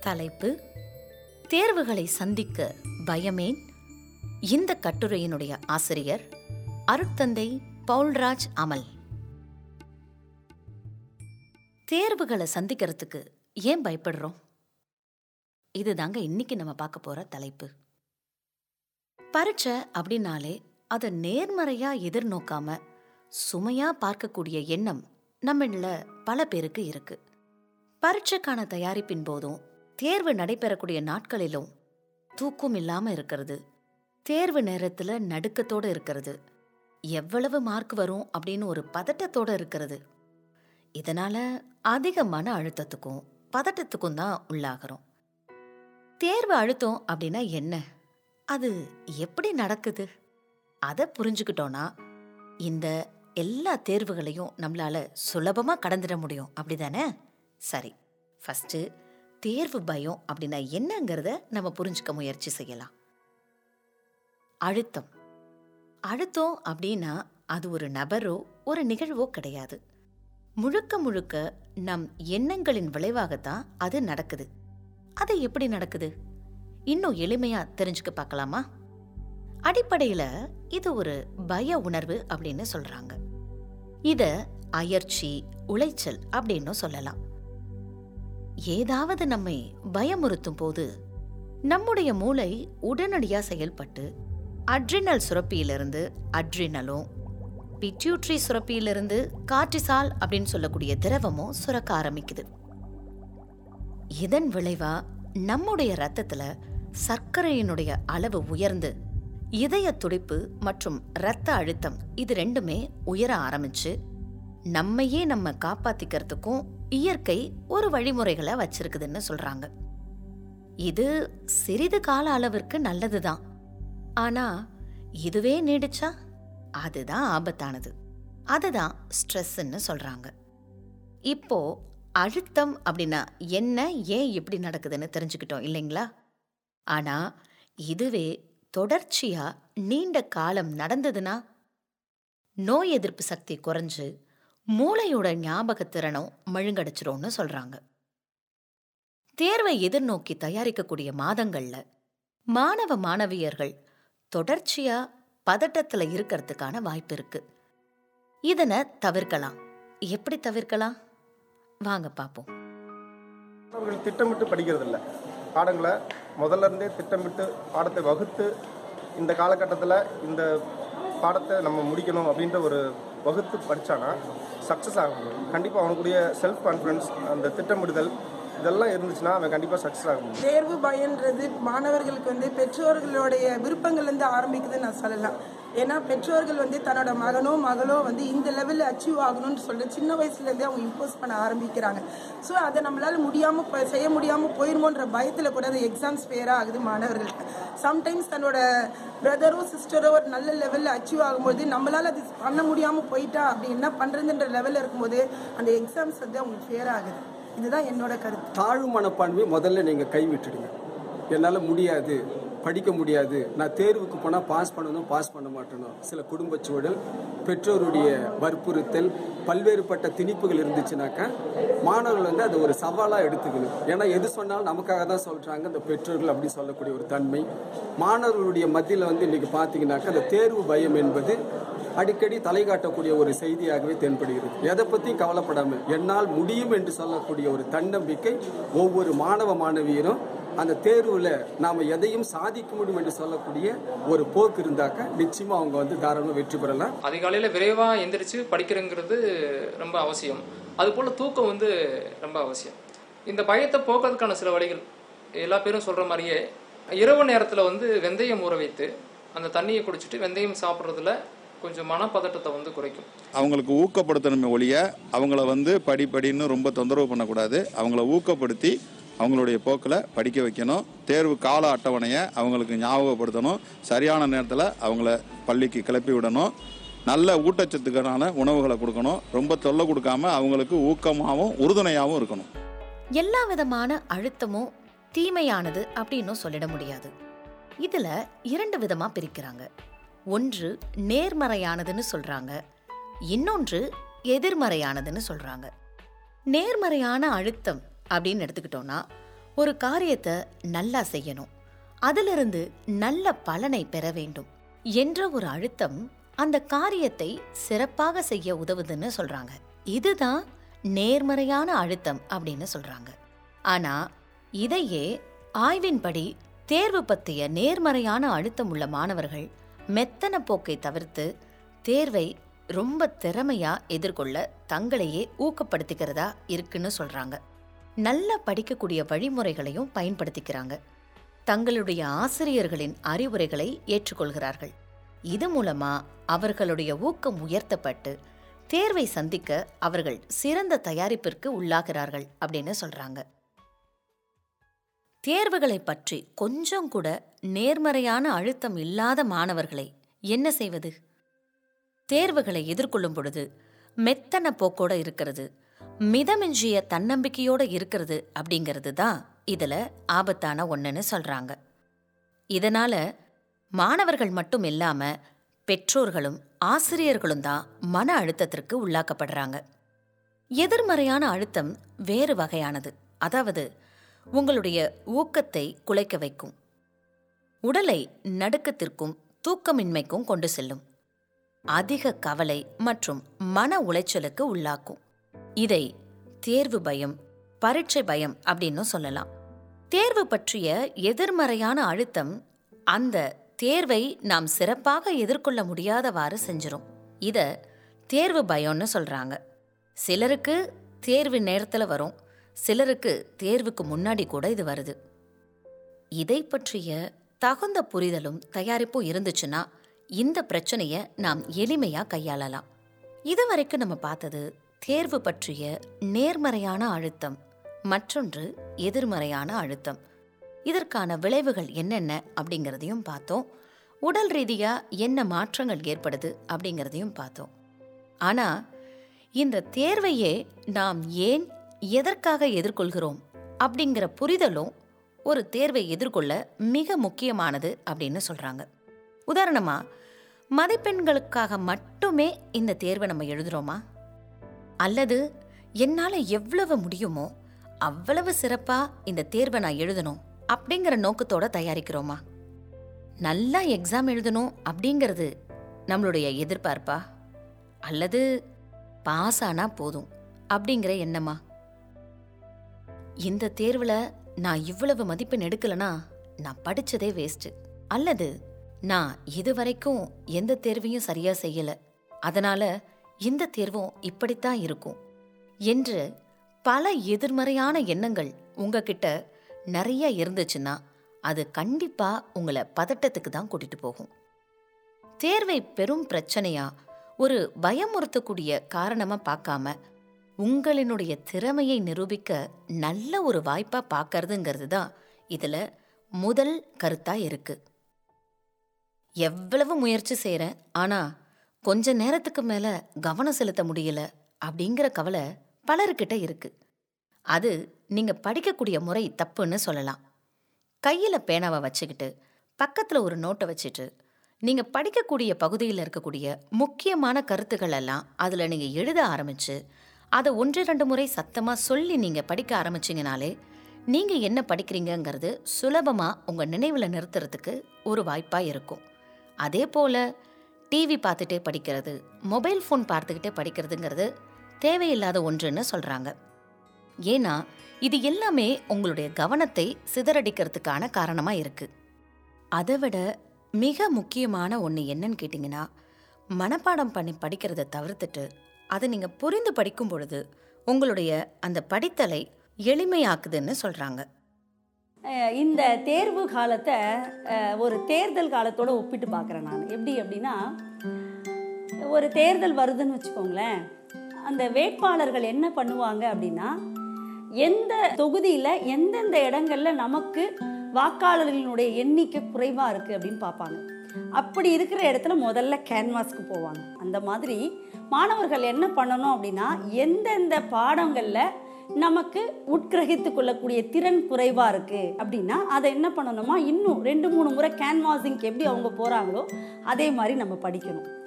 தலைப்பு தேர்வுகளை சந்திக்க பயமேன்? இந்த கட்டுரையினுடைய ஆசிரியர் அருட்தந்தை பவுல்ராஜ் அமல். தேர்வுகளை சந்திக்கிறதுக்கு ஏன் பயப்படுறோம்? இதுதாங்க இன்னைக்கு நம்ம பார்க்க போற தலைப்பு. பரீட்சை அப்படின்னாலே அதை நேர்மறையா எதிர்நோக்காம சுமையா பார்க்கக்கூடிய எண்ணம் நம்மள பல பேருக்கு இருக்கு. பரீட்சைக்கான தயாரிப்பின் போதும் தேர்வு நடைபெறக்கூடிய நாட்களிலும் தூக்கம் இல்லாம இருக்கிறது. தேர்வு நேரத்துல நடுக்கத்தோட இருக்கிறது. எவ்வளவு மார்க் வரும் அப்படின்னு ஒரு பதட்டத்தோட இருக்கிறது. இதனால அதிக மன அழுத்தத்துக்கும் பதட்டத்துக்கும் தான் உள்ளாகிறோம். தேர்வு அழுத்தம் அப்படின்னா என்ன? அது எப்படி நடக்குது? அதை புரிஞ்சுக்கிட்டோன்னா இந்த எல்லா தேர்வுகளையும் நம்மளால சுலபமா கடந்துட முடியும். அப்படிதானே? சரி ஃபஸ்ட்டு தேர்வு பயம் அப்படின்னா என்னங்கிறத நம்ம புரிஞ்சுக்க முயற்சி செய்யலாம். அழுத்தம். அழுத்தம் அப்படின்னா அது ஒரு நபரோ ஒரு நிகழ்வோ கிடையாது. முழுக்க முழுக்க நம் எண்ணங்களின் விளைவாகத்தான் அது நடக்குது. அது எப்படி நடக்குது? இன்னும் எளிமையா தெரிஞ்சுக்க பார்க்கலாமா? அடிப்படையில இது ஒரு பய உணர்வு அப்படின்னு சொல்றாங்க. இத அயர்ச்சி உளைச்சல் அப்படின்னு சொல்லலாம். ஏதாவது நம்மை பயமுறுத்தும் போது நம்முடைய மூளை உடனடியாக செயல்பட்டு அட்ரினல் சுரப்பியிலிருந்து அட்ரினலும் பிட்யூட்ரி சுரப்பியிலிருந்து கார்டிசால் அப்படின்னு சொல்லக்கூடிய திரவமும் சுரக்க ஆரம்பிக்குது. இதன் விளைவா நம்முடைய ரத்தத்துல சர்க்கரையினுடைய அளவு உயர்ந்து இதய துடிப்பு மற்றும் இரத்த அழுத்தம் இது ரெண்டுமே உயர ஆரம்பிச்சு நம்மையே நம்ம காப்பாத்திக்கிறதுக்கும் இயற்கை ஒரு வழிமுறைகளை வச்சிருக்குதுன்னு சொல்றாங்க. இது சிறிது கால அளவிற்கு நல்லதுதான். ஆனா இதுவே நீடிச்சா அதுதான் ஆபத்தானது. அதுதான் ஸ்ட்ரெஸ்ன்னு சொல்றாங்க. இப்போ அழுத்தம் அப்படின்னா என்ன ஏன் இப்படி நடக்குதுன்னு தெரிஞ்சுக்கிட்டோம் இல்லைங்களா? ஆனா இதுவே தொடர்ச்சியா நீண்ட காலம் நடந்ததுன்னா நோய் எதிர்ப்பு சக்தி குறைஞ்சு மூளையோட ஞாபகத்திறனும் மழுங்கடிச்சிரும்னு சொல்றாங்க. தேர்வை எதிர்நோக்கி தயாரிக்கக்கூடிய மாதங்கள்ல மாணவ மாணவியர்கள் தொடர்ச்சியா பதட்டத்துல இருக்கிறதுக்கான வாய்ப்பு இருக்கு. இதனை தவிர்க்கலாம். எப்படி தவிர்க்கலாம்? வாங்க பார்ப்போம் அவர்கள் திட்டமிட்டு படிக்கிறது இல்லை பாடங்களை முதல்ல இருந்தே திட்டமிட்டு பாடத்தை வகுத்து இந்த காலகட்டத்தில் இந்த பாடத்தை நம்ம முடிக்கணும் அப்படின்ற ஒரு வகுத்து படித்தானா சக்ஸஸ் ஆக முடியும். கண்டிப்பாக அவனுக்குரிய செல்ஃப் கான்ஃபிடன்ஸ் அந்த திட்டமிடுதல் இதெல்லாம் இருந்துச்சுன்னா அவன் கண்டிப்பாக சக்ஸஸ் ஆக முடியும். தேர்வு பயன்றது மாணவர்களுக்கு வந்து பெற்றோர்களுடைய விருப்பங்கள்லேருந்து ஆரம்பிக்குதுன்னு நான் சொல்லலாம். ஏன்னா பெற்றோர்கள் வந்து தன்னோட மகனோ மகளோ வந்து இந்த லெவலில் அச்சீவ் ஆகணும்னு சொல்லி சின்ன வயசுலேருந்தே அவங்க இம்போஸ் பண்ண ஆரம்பிக்கிறாங்க. ஸோ அதை நம்மளால் முடியாமல் செய்ய முடியாமல் போயிருமோன்ற பயத்தில் கூட அந்த எக்ஸாம்ஸ் ஃபேராக ஆகுது மாணவர்களுக்கு. சம்டைம்ஸ் தன்னோட பிரதரோ சிஸ்டரோ ஒரு நல்ல லெவலில் அச்சீவ் ஆகும்போது நம்மளால் அது பண்ண முடியாமல் போயிட்டா அப்படி என்ன பண்ணுறதுன்ற லெவலில் இருக்கும்போது அந்த எக்ஸாம்ஸ் வந்து அவங்களுக்கு ஃபேர் ஆகுது. இதுதான் என்னோட கருத்து. தாழ்வு மனப்பான்மை முதல்ல நீங்கள் கைவிட்டுடுங்க என்னால் முடியாது. படிக்க முடியாது. நான் தேர்வுக்கு போனால் பாஸ் பண்ணணும் பாஸ் பண்ண மாட்டேனும் சில குடும்ப சூழல் பெற்றோருடைய வற்புறுத்தல் பல்வேறுபட்ட திணிப்புகள் இருந்துச்சுனாக்கா மாணவர்கள் வந்து அதை ஒரு சவாலாக எடுத்துக்கணும். ஏன்னா எது சொன்னாலும் நமக்காக தான் சொல்கிறாங்க இந்த பெற்றோர்கள் அப்படி சொல்லக்கூடிய ஒரு தன்மை. மாணவர்களுடைய மத்தியில் வந்து இன்றைக்கி பார்த்தீங்கன்னாக்கா அந்த தேர்வு பயம் என்பது அடிக்கடி தலை காட்டக்கூடிய ஒரு செய்தியாகவே தென்படுகிறது. எதை பற்றியும் கவலைப்படாமல் என்னால் முடியும் என்று சொல்லக்கூடிய ஒரு தன்னம்பிக்கை ஒவ்வொரு மாணவ மாணவியரும் அந்த தேர்வில் நாம் எதையும் சாதிக்க முடியும் என்று சொல்லக்கூடிய ஒரு போக்கு இருந்தாக்க நிச்சயமாக அவங்க வந்து தாராளமாக வெற்றி பெறலாம். அதிகாலையில் விரைவாக எந்திரிச்சு படிக்கிறங்கிறது ரொம்ப அவசியம். அதுபோல் தூக்கம் வந்து ரொம்ப அவசியம். இந்த பயத்தை போக்குறதுக்கான சில வழிகள் எல்லா பேரும் சொல்கிற மாதிரியே இரவு நேரத்தில் வந்து வெந்தயம் ஊற வைத்து அந்த தண்ணியை குடிச்சிட்டு வெந்தயம் சாப்பிட்றதுல கொஞ்சம் மனப்பதட்டத்தை வந்து குறைக்கும். அவங்களுக்கு ஊக்கப்படுத்தணுமே ஒழிய அவங்கள வந்து படி படின்னு ரொம்ப தொந்தரவு பண்ணக்கூடாது. அவங்கள ஊக்கப்படுத்தி அவங்களுடைய போக்கில் படிக்க வைக்கணும். தேர்வு கால அட்டவணையை அவங்களுக்கு ஞாபகப்படுத்தணும். சரியான நேரத்தில் அவங்கள பள்ளிக்கு கிளப்பி விடணும். நல்ல ஊட்டச்சத்துக்கான உணவுகளை கொடுக்கணும். ரொம்ப தொல்லை கொடுக்காம அவங்களுக்கு ஊக்கமாகவும் உறுதுணையாகவும் இருக்கணும். எல்லா விதமான அழுத்தமும் தீமையானது அப்படின்னும் சொல்லிட முடியாது. இதுல இரண்டு விதமா பிரிக்கிறாங்க. ஒன்று நேர்மறையானதுன்னு சொல்றாங்க. இன்னொன்று எதிர்மறையானதுன்னு சொல்றாங்க. நேர்மறையான அழுத்தம் அப்படின்னு எடுத்துக்கிட்டோம்னா ஒரு காரியத்தை நல்லா செய்யணும். அதிலிருந்து நல்ல பலனை பெற வேண்டும் என்ற ஒரு அழுத்தம் அந்த காரியத்தை சிறப்பாக செய்ய உதவுதுன்னு சொல்றாங்க. இதுதான் நேர்மறையான அழுத்தம் அப்படின்னு சொல்றாங்க. ஆனா இதையே ஆய்வின்படி தேர்வு பற்றிய நேர்மறையான அழுத்தம் உள்ள மாணவர்கள் மெத்தன போக்கை தவிர்த்து தேர்வை ரொம்ப திறமையா எதிர்கொள்ள தங்களையே ஊக்கப்படுத்திக்கிறதா இருக்குன்னு சொல்றாங்க. நல்லா படிக்கக்கூடிய வழிமுறைகளையும் பயன்படுத்திக்கிறாங்க. தங்களுடைய ஆசிரியர்களின் அறிவுரைகளை ஏற்றுக்கொள்கிறார்கள். இது மூலமா அவர்களுடைய ஊக்கம் உயர்த்தப்பட்டு தேர்வை சந்திக்க அவர்கள் சிறந்த தயாரிப்பிற்கு உள்ளாகிறார்கள் அப்படின்னு சொல்றாங்க. தேர்வுகளை பற்றி கொஞ்சம் கூட நேர்மறையான அழுத்தம் இல்லாத மாணவர்களை என்ன செய்வது? தேர்வுகளை எதிர்கொள்ளும் பொழுது மெத்தன போக்கோட இருக்கிறது. மிதமிஞ்சிய தன்னம்பிக்கையோட இருக்கிறது அப்படிங்கிறது தான் இதுல ஆபத்தான ஒன்றுன்னு சொல்றாங்க. இதனால மாணவர்கள் மட்டும் இல்லாம பெற்றோர்களும் ஆசிரியர்களும் தான் மன அழுத்தத்திற்கு உள்ளாக்கப்படுறாங்க. எதிர்மறையான அழுத்தம் வேறு வகையானது. அதாவது உங்களுடைய ஊக்கத்தை குலைக்க வைக்கும். உடலை நடுக்கத்திற்கும் தூக்கமின்மைக்கும் கொண்டு செல்லும். அதிக கவலை மற்றும் மன உளைச்சலுக்கு உள்ளாக்கும். இதை தேர்வு பயம் பரீட்சை பயம் அப்படின்னு சொல்லலாம். தேர்வு பற்றிய எதிர்மறையான அழுத்தம் அந்த தேர்வை நாம் சிறப்பாக எதிர்கொள்ள முடியாதவாறு செஞ்சிடும் இதை தேர்வு பயம்னு சொல்கிறாங்க சிலருக்கு தேர்வு நேரத்தில் வரும் சிலருக்கு தேர்வுக்கு முன்னாடி கூட இது வருது. இதை பற்றிய தகுந்த புரிதலும் தயாரிப்பும் இருந்துச்சுன்னா இந்த பிரச்சனையை நாம் எளிமையா கையாளலாம். இதுவரைக்கும் நம்ம பார்த்தது தேர்வு பற்றிய நேர்மறையான அழுத்தம் மற்றொன்று எதிர்மறையான அழுத்தம். இதற்கான விளைவுகள் என்னென்ன அப்படிங்கிறதையும் பார்த்தோம். உடல் ரீதியாக என்ன மாற்றங்கள் ஏற்படுது அப்படிங்கிறதையும் பார்த்தோம். ஆனால் இந்த தேர்வையே நாம் ஏன் எதற்காக எதிர்கொள்கிறோம் அப்படிங்கிற புரிதலும் ஒரு தேர்வை எதிர்கொள்ள மிக முக்கியமானது அப்படின்னு சொல்கிறாங்க உதாரணமாக மதிப்பெண்களுக்காக மட்டுமே இந்த தேர்வை நம்ம எழுதுகிறோமா அல்லது என்னால் எவ்வளவு முடியுமோ அவ்வளவு சிறப்பாக இந்த தேர்வை நான் எழுதணும் அப்படிங்கிற நோக்கத்தோட தயாரிக்கிறோமா? நல்லா எக்ஸாம் எழுதணும் அப்படிங்கிறது நம்மளுடைய எதிர்பார்ப்பா? அல்லது பாஸ் ஆனா போதும் அப்படிங்கிற எண்ணமா? இந்த தேர்வில் நான் இவ்வளவு மதிப்பெண் எடுக்கலனா நான் படித்ததே வேஸ்ட்டு அல்லது நான் இதுவரைக்கும் எந்த தேர்வையும் சரியாக செய்யலை. அதனால் இந்த தேர்வும் இப்படித்தான் இருக்கும் என்று பல எதிர்மறையான எண்ணங்கள் உங்ககிட்ட நிறைய இருந்துச்சுன்னா அது கண்டிப்பா உங்களை பதட்டத்துக்கு தான் கூட்டிட்டு போகும். தேர்வை பெரும் பிரச்சனையா ஒரு பயமுறுத்தக்கூடிய காரணமா பார்க்காம உங்களினுடைய திறமையை நிரூபிக்க நல்ல ஒரு வாய்ப்பா பார்க்கறதுங்கிறது தான் இதுல முதல் கருத்தா இருக்கு. எவ்வளவு முயற்சி செய்கிறேன் ஆனா கொஞ்ச நேரத்துக்கு மேல கவனம் செலுத்த முடியல அப்படிங்கிற கவலை பலர்கிட்ட இருக்கு. அது நீங்க படிக்கக்கூடிய முறை தப்புன்னு சொல்லலாம். கையில பேனாவை வச்சுக்கிட்டு பக்கத்துல ஒரு நோட்டை வச்சுட்டு நீங்க படிக்கக்கூடிய பகுதியில் இருக்கக்கூடிய முக்கியமான கருத்துக்கள் எல்லாம் அதுல நீங்க எழுத ஆரம்பிச்சு அதை ஒன்று ரெண்டு முறை சத்தமா சொல்லி நீங்க படிக்க ஆரம்பிச்சிங்கனாலே நீங்க என்ன படிக்கிறீங்கங்கிறது சுலபமா உங்க நினைவுல நிறுத்துறதுக்கு ஒரு வாய்ப்பா இருக்கும். அதே போல டிவி பார்த்துட்டே படிக்கிறது மொபைல் ஃபோன் பார்த்துக்கிட்டே படிக்கிறதுங்கிறது தேவையில்லாத ஒன்றுன்னு சொல்கிறாங்க ஏன்னா இது எல்லாமே உங்களுடைய கவனத்தை சிதறடிக்கிறதுக்கான காரணமாக இருக்குது அதை விட மிக முக்கியமான ஒன்று என்னன்னு கேட்டிங்கன்னா மனப்பாடம் பண்ணி படிக்கிறத தவிர்த்துட்டு அதை நீங்கள் புரிந்து படிக்கும் பொழுது உங்களுடைய அந்த படித்தலை எளிமையாக்குதுன்னு சொல்கிறாங்க இந்த தேர்வு காலத்தை ஒரு தேர்தல் காலத்தோட ஒப்பிட்டு பார்க்குறேன் நான். எப்படி அப்படின்னா ஒரு தேர்தல் வருதுன்னு வச்சுக்கோங்களேன். அந்த வேட்பாளர்கள் என்ன பண்ணுவாங்க அப்படின்னா எந்த தொகுதியில் எந்தெந்த இடங்களில் நமக்கு வாக்காளர்களினுடைய எண்ணிக்கை குறைவாக இருக்குது அப்படின்னு பார்ப்பாங்க. அப்படி இருக்கிற இடத்துல முதல்ல கேன்வாஸ்க்கு போவாங்க. அந்த மாதிரி மாணவர்கள் என்ன பண்ணணும் அப்படின்னா எந்தெந்த பாடங்களில் நமக்கு உட்கிரகித்து கொள்ளக்கூடிய திறன் குறைவாக இருக்குது அப்படின்னா அதை என்ன பண்ணணுமா இன்னும் ரெண்டு மூணு முறை கேன்வாசிங்க்கு எப்படி அவங்க போகிறாங்களோ அதே மாதிரி நம்ம படிக்கணும்.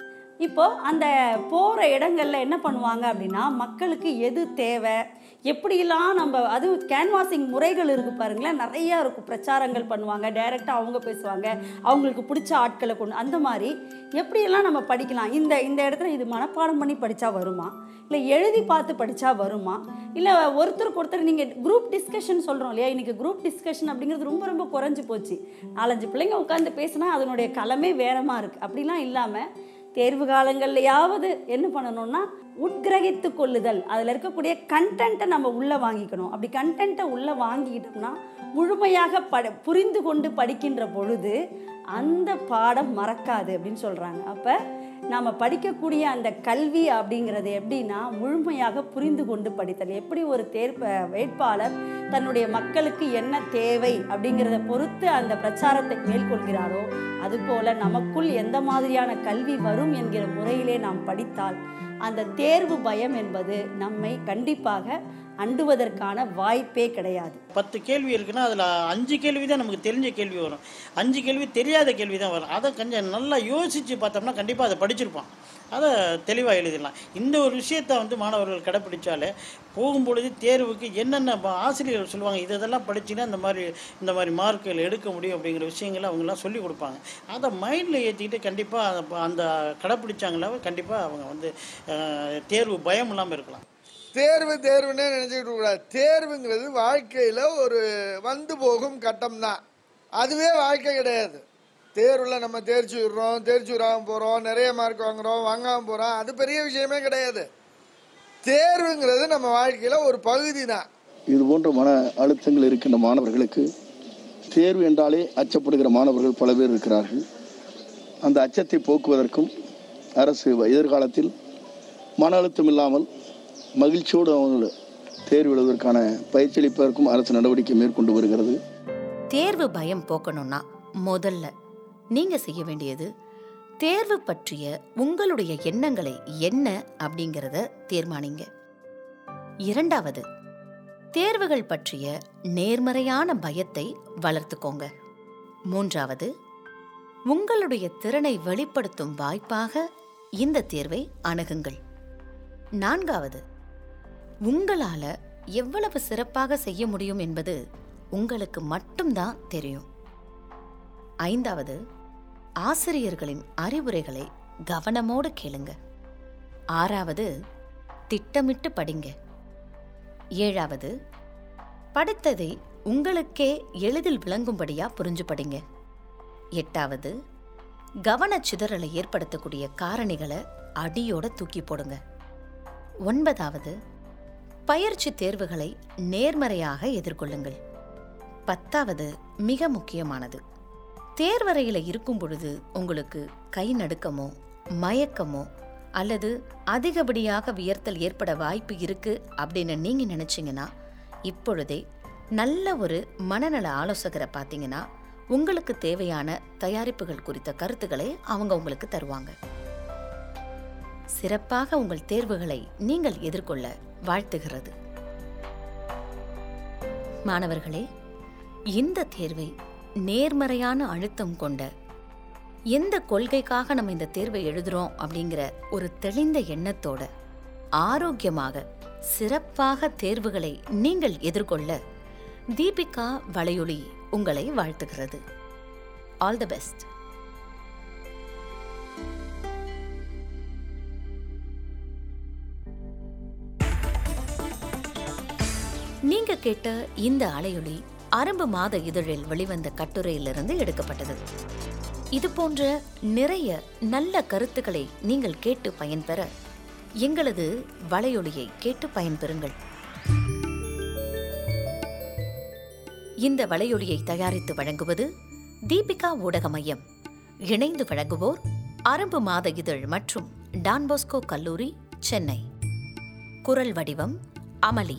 இப்போ அந்த போகிற இடங்களில் என்ன பண்ணுவாங்க அப்படின்னா மக்களுக்கு எது தேவை எப்படியெல்லாம் நம்ம அதுவும் கேன்வாசிங் முறைகள் இருக்குது பாருங்களேன் நிறையா இருக்கும் பிரச்சாரங்கள் பண்ணுவாங்க டைரெக்டாக அவங்க பேசுவாங்க அவங்களுக்கு பிடிச்ச ஆட்களை கொண்டு அந்த மாதிரி எப்படியெல்லாம் நம்ம படிக்கலாம்? இந்த இந்த இடத்துல இது மனப்பாடம் பண்ணி படித்தா வருமா? இல்லை எழுதி பார்த்து படித்தா வருமா? இல்லை ஒருத்தருக்கு ஒருத்தர் நீங்கள் குரூப் டிஸ்கஷன் சொல்கிறோம் இல்லையா? இன்றைக்கி குரூப் டிஸ்கஷன் அப்படிங்கிறது ரொம்ப ரொம்ப குறைஞ்சி போச்சு. நாலஞ்சு பிள்ளைங்க உட்காந்து பேசினா அதனுடைய களமே வேறமாக இருக்குது அப்படிலாம் இல்லாமல் தேர்வு காலங்கள்லையாவது என்ன பண்ணணும்னா உட்கிரகித்து கொள்ளுதல். அதில் இருக்கக்கூடிய கண்டென்ட்டை நம்ம உள்ளே வாங்கிக்கணும். அப்படி கண்டென்ட்டை உள்ளே வாங்கிக்கிட்டோம்னா முழுமையாக பட புரிந்து கொண்டு படிக்கின்ற பொழுது அந்த பாடம் மறக்காது அப்படின்னு சொல்கிறாங்க அப்போ நாம் படிக்கக்கூடிய அந்த கல்வி அப்படிங்கிறது எப்படின்னா முழுமையாக புரிந்து கொண்டு படித்தல். எப்படி ஒரு தேர்ப்ப வேட்பாளர் தன்னுடைய மக்களுக்கு என்ன தேவை அப்படிங்கிறத பொறுத்து அந்த பிரச்சாரத்தை மேற்கொள்கிறாரோ அதுபோல நமக்குள் எந்த மாதிரியான கல்வி வரும் என்கிற முறையிலே நாம் படித்தால் அந்த தேர்வு பயம் என்பது நம்மை கண்டிப்பாக அண்டுவதற்கான வாய்ப்பே கிடையாது. பத்து கேள்வி இருக்குன்னா அதில் அஞ்சு கேள்வி தான் நமக்கு தெரிஞ்ச கேள்வி வரும். அஞ்சு கேள்வி தெரியாத கேள்வி தான் வரும். அதை கொஞ்சம் நல்லா யோசித்து பார்த்தோம்னா கண்டிப்பாக அதை படிச்சிருப்பான் அதை தெளிவாக எழுதிடலாம். இந்த ஒரு விஷயத்தை வந்து மாணவர்கள் கடைப்பிடிச்சாலே போகும்பொழுது தேர்வுக்கு என்னென்ன ப- ஆசிரியர்கள் சொல்லுவாங்க இதெல்லாம் படிச்சுன்னா இந்த மாதிரி இந்த மாதிரி மார்க்குகள் எடுக்க முடியும் அப்படிங்கிற விஷயங்களை அவங்கெல்லாம் சொல்லி கொடுப்பாங்க. அதை மைண்டில் ஏற்றிக்கிட்டு கண்டிப்பாக அந்த கடைப்பிடிச்சாங்களா கண்டிப்பாக அவங்க வந்து தேர்வு பயம் இல்லாமல் இருக்கலாம். தேர்வு தேர்வுன்னே நினச்சிக்கிட்டு கூடாது தேர்வுங்கிறது வாழ்க்கையில் ஒரு வந்து போகும் கட்டம் தான் அதுவே வாழ்க்கை கிடையாது. தேர்வில் நம்ம தேர்ச்சி விடுறோம் தேர்ச்சி விடாமல் போகிறோம் நிறைய மார்க் வாங்குகிறோம் வாங்காமல் போகிறோம் அது பெரிய விஷயமே கிடையாது. தேர்வுங்கிறது நம்ம வாழ்க்கையில் ஒரு பகுதி தான் இது போன்ற மன அழுத்தங்கள் இருக்கின்ற மாணவர்களுக்கு தேர்வு என்றாலே அச்சப்படுகிற மாணவர்கள் பல பேர் இருக்கிறார்கள். அந்த அச்சத்தை போக்குவதற்கும் அரசு எதிர்காலத்தில் மன அழுத்தம் இல்லாமல் மகிழ்ச்சியோடு அவங்க தேர்வு எழுதுவதற்கான பயிற்சி அளிப்பதற்கும் அரசு நடவடிக்கை மேற்கொண்டு வருகிறது. தேர்வு பயம் போக்கணும்னா முதல்ல நீங்க செய்ய வேண்டியது தேர்வு பற்றிய உங்களுடைய எண்ணங்களை என்ன அப்படிங்கிறத தீர்மானிங்க. இரண்டாவது தேர்வுகள் பற்றிய நேர்மறையான பயத்தை வளர்த்துக்கோங்க. மூன்றாவது உங்களுடைய திறனை வெளிப்படுத்தும் வாய்ப்பாக இந்த தேர்வை அணுகுங்கள். நான்காவது உங்களால எவ்வளவு சிறப்பாக செய்ய முடியும் என்பது உங்களுக்கு மட்டும்தான் தெரியும். ஐந்தாவது ஆசிரியர்களின் அறிவுரைகளை கவனமோடு கேளுங்க. ஆறாவது திட்டமிட்டு படிங்க. ஏழாவது படித்ததை உங்களுக்கே எளிதில் விளங்கும்படியா புரிஞ்சு படிங்க. எட்டாவது கவனச்சிதறலை ஏற்படுத்தக்கூடிய காரணிகளை அடியோட தூக்கி போடுங்க. ஒன்பதாவது பயிற்சி தேர்வுகளை நேர்மறையாக எதிர்கொள்ளுங்கள். பத்தாவது மிக முக்கியமானது. தேர்வறையில் இருக்கும் பொழுது உங்களுக்கு கை நடுக்கமோ மயக்கமோ அல்லது அதிகப்படியாக வியர்த்தல் ஏற்பட வாய்ப்பு இருக்கு அப்படின்னு நீங்க நினைச்சீங்கன்னா இப்பொழுதே நல்ல ஒரு மனநல ஆலோசகரை பார்த்தீங்கன்னா உங்களுக்கு தேவையான தயாரிப்புகள் குறித்த கருத்துக்களை அவங்க உங்களுக்கு தருவாங்க. சிறப்பாக உங்கள் தேர்வுகளை நீங்கள் எதிர்கொள்ள வாழ்த்துகிறது. மாணவர்களே இந்த தேர்வை நேர்மறையான அழுத்தம் கொண்ட எந்த கொள்கைக்காக நம்ம இந்த தேர்வை எழுதுறோம் அப்படிங்கிற ஒரு தெளிந்த எண்ணத்தோட ஆரோக்கியமாக சிறப்பாக தேர்வுகளை நீங்கள் எதிர்கொள்ள தீபிகா வளையொலி உங்களை வாழ்த்துகிறது. ஆல் தி பெஸ்ட் நீங்க கேட்ட இந்த அலையொலி அரம்பு மாத இதழில் வெளிவந்த கட்டுரையிலிருந்து எடுக்கப்பட்டது. இது போன்ற நிறைய நல்ல கருத்துக்களை நீங்கள் கேட்டு பயன்பெற எங்களது வலையொலியை கேட்டு பயன்பெறுங்கள். இந்த வலையொலியை தயாரித்து வழங்குவது தீபிகா ஊடக மையம் இணைந்து வழங்குவோர் அரம்பு மாத இதழ் மற்றும் டான்போஸ்கோ கல்லூரி சென்னை. குரல் வடிவம் அமளி.